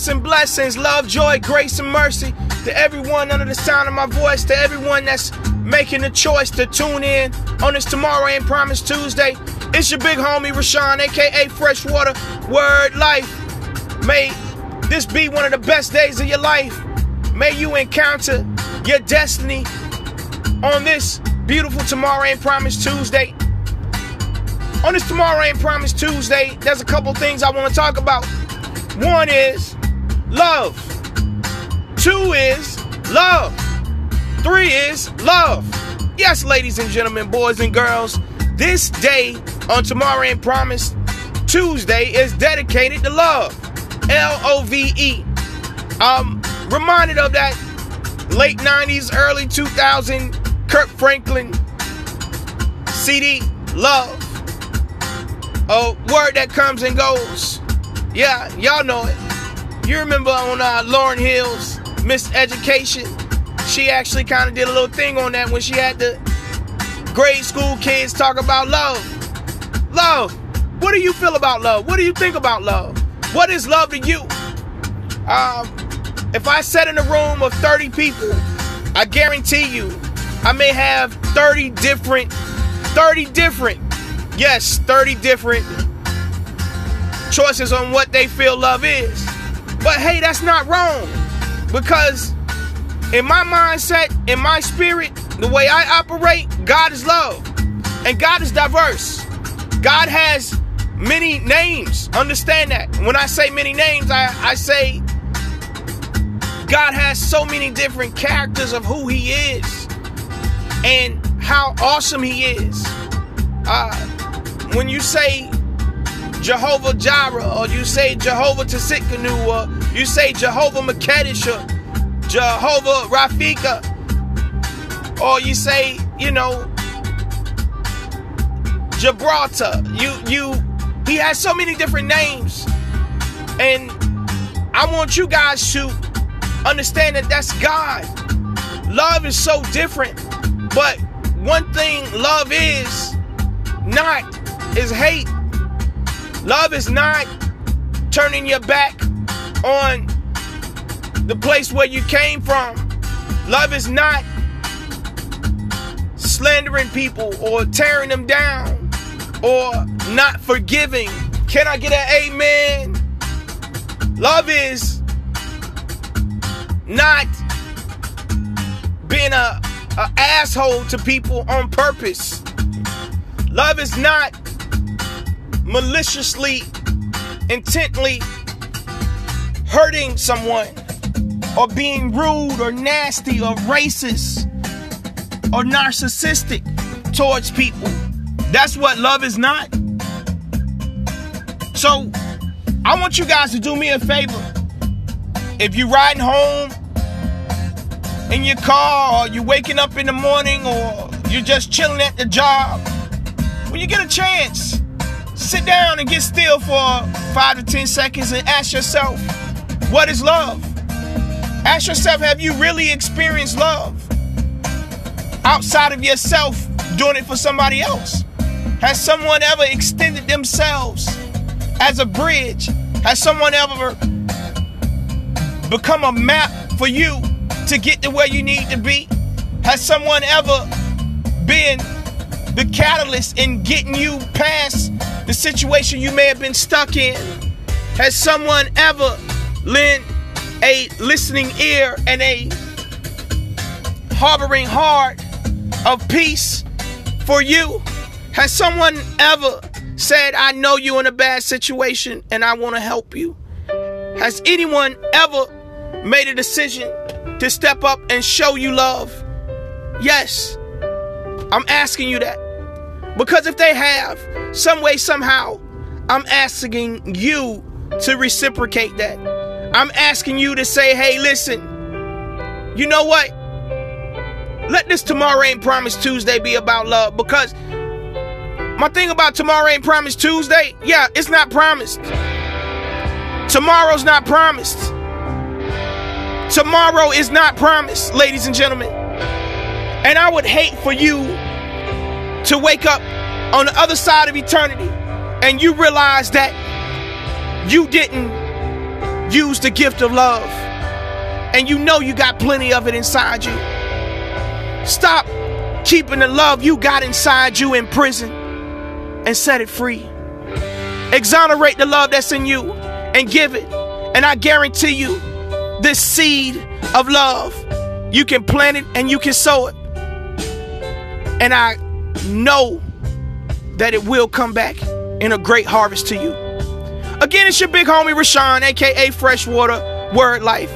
Peace and blessings, love, joy, grace, and mercy to everyone under the sound of my voice, to everyone that's making the choice to tune in on this Tomorrow Ain't Promise Tuesday. It's your big homie Rashawn, aka Freshwater Word Life. May this be one of the best days of your life. May you encounter your destiny on this beautiful Tomorrow Ain't Promise Tuesday. On this Tomorrow Ain't Promise Tuesday, there's a couple things I want to talk about. One is love. Two is love. Three is love. Yes, ladies and gentlemen, boys and girls, this day on Tomorrow Ain't Promise Tuesday is dedicated to love. L O V E. I'm reminded of that late 90s, early 2000 Kirk Franklin CD, Love. A word that comes and goes. Yeah, y'all know it. You remember on uh, Lauryn Hill's Miseducation? She actually kind of did a little thing on that when she had the grade school kids talk about love. Love. What do you feel about love? What do you think about love? What is love to you? Um, if I sat in a room of 30 people, I guarantee you, I may have 30 different, 30 different, yes, 30 different choices on what they feel love is. But hey, that's not wrong. Because in my mindset, in my spirit, the way I operate, God is love. And God is diverse. God has many names. Understand that. When I say many names, I, I say God has so many different characters of who He is and how awesome He is. Uh, when you say Jehovah Jireh, or you say Jehovah Tsidkenu, or you say Jehovah Makedesh, or Jehovah Rafika, or you say, you know, Gibraltar. You you he has so many different names. And I want you guys to understand that that's God. Love is so different. But one thing love is not is hate. Love is not turning your back on the place where you came from. Love is not slandering people or tearing them down or not forgiving. Can I get an amen? Love is not being a, a asshole to people on purpose. Love is not maliciously, intently hurting someone or being rude or nasty or racist or narcissistic towards people. That's what love is not. So, I want you guys to do me a favor. If you're riding home in your car, or you're waking up in the morning, or you're just chilling at the job, when you get a chance, sit down and get still for five to ten seconds and ask yourself, what is love? Ask yourself, have you really experienced love? Outside of yourself doing it for somebody else? Has someone ever extended themselves as a bridge? Has someone ever become a map for you to get to where you need to be? Has someone ever been the catalyst in getting you past the situation you may have been stuck in? Has someone ever lent a listening ear and a harboring heart of peace for you? Has someone ever said, I know you're in a bad situation and I want to help you? Has anyone ever made a decision to step up and show you love? Yes. I'm asking you that. Because if they have, some way, somehow, I'm asking you to reciprocate that. I'm asking you to say, hey, listen, you know what? Let this Tomorrow Ain't Promise Tuesday be about love because my thing about tomorrow ain't promised Tuesday. Yeah, it's not promised. Tomorrow's not promised. Tomorrow is not promised, ladies and gentlemen. And I would hate for you to wake up on the other side of eternity and you realize that you didn't use the gift of love and you know you got plenty of it inside you. Stop keeping the love you got inside you in prison and set it free. Exonerate the love that's in you and give it. And I guarantee you, this seed of love, you can plant it and you can sow it. And I know that it will come back in a great harvest to you. Again, it's your big homie Rashawn, aka Freshwater Word Life.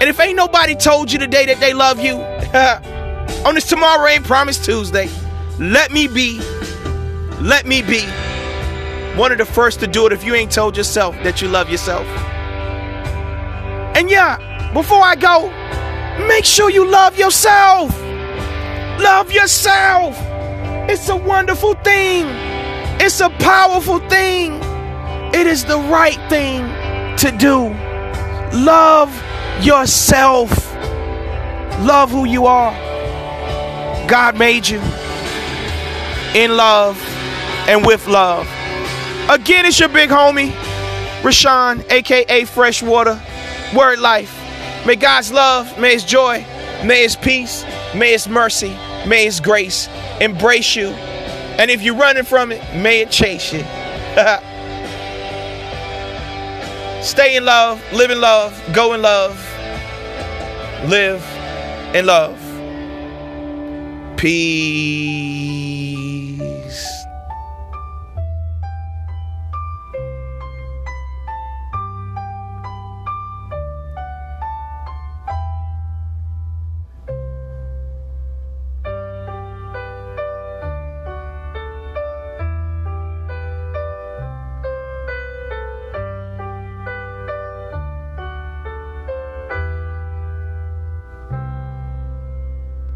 And if ain't nobody told you today that they love you, on this tomorrow ain't promise Tuesday, let me be, let me be one of the first to do it if you ain't told yourself that you love yourself. And yeah, before I go, make sure you love yourself. Love yourself. It's a wonderful thing. It's a powerful thing. It is the right thing to do. Love yourself. Love who you are. God made you in love and with love. Again, it's your big homie, Rashawn, aka Freshwater, Word Life. May God's love, may His joy, may His peace, may His mercy, may His grace embrace you. And if you're running from it, may it chase you. Stay in love, live in love, go in love, live in love. Peace.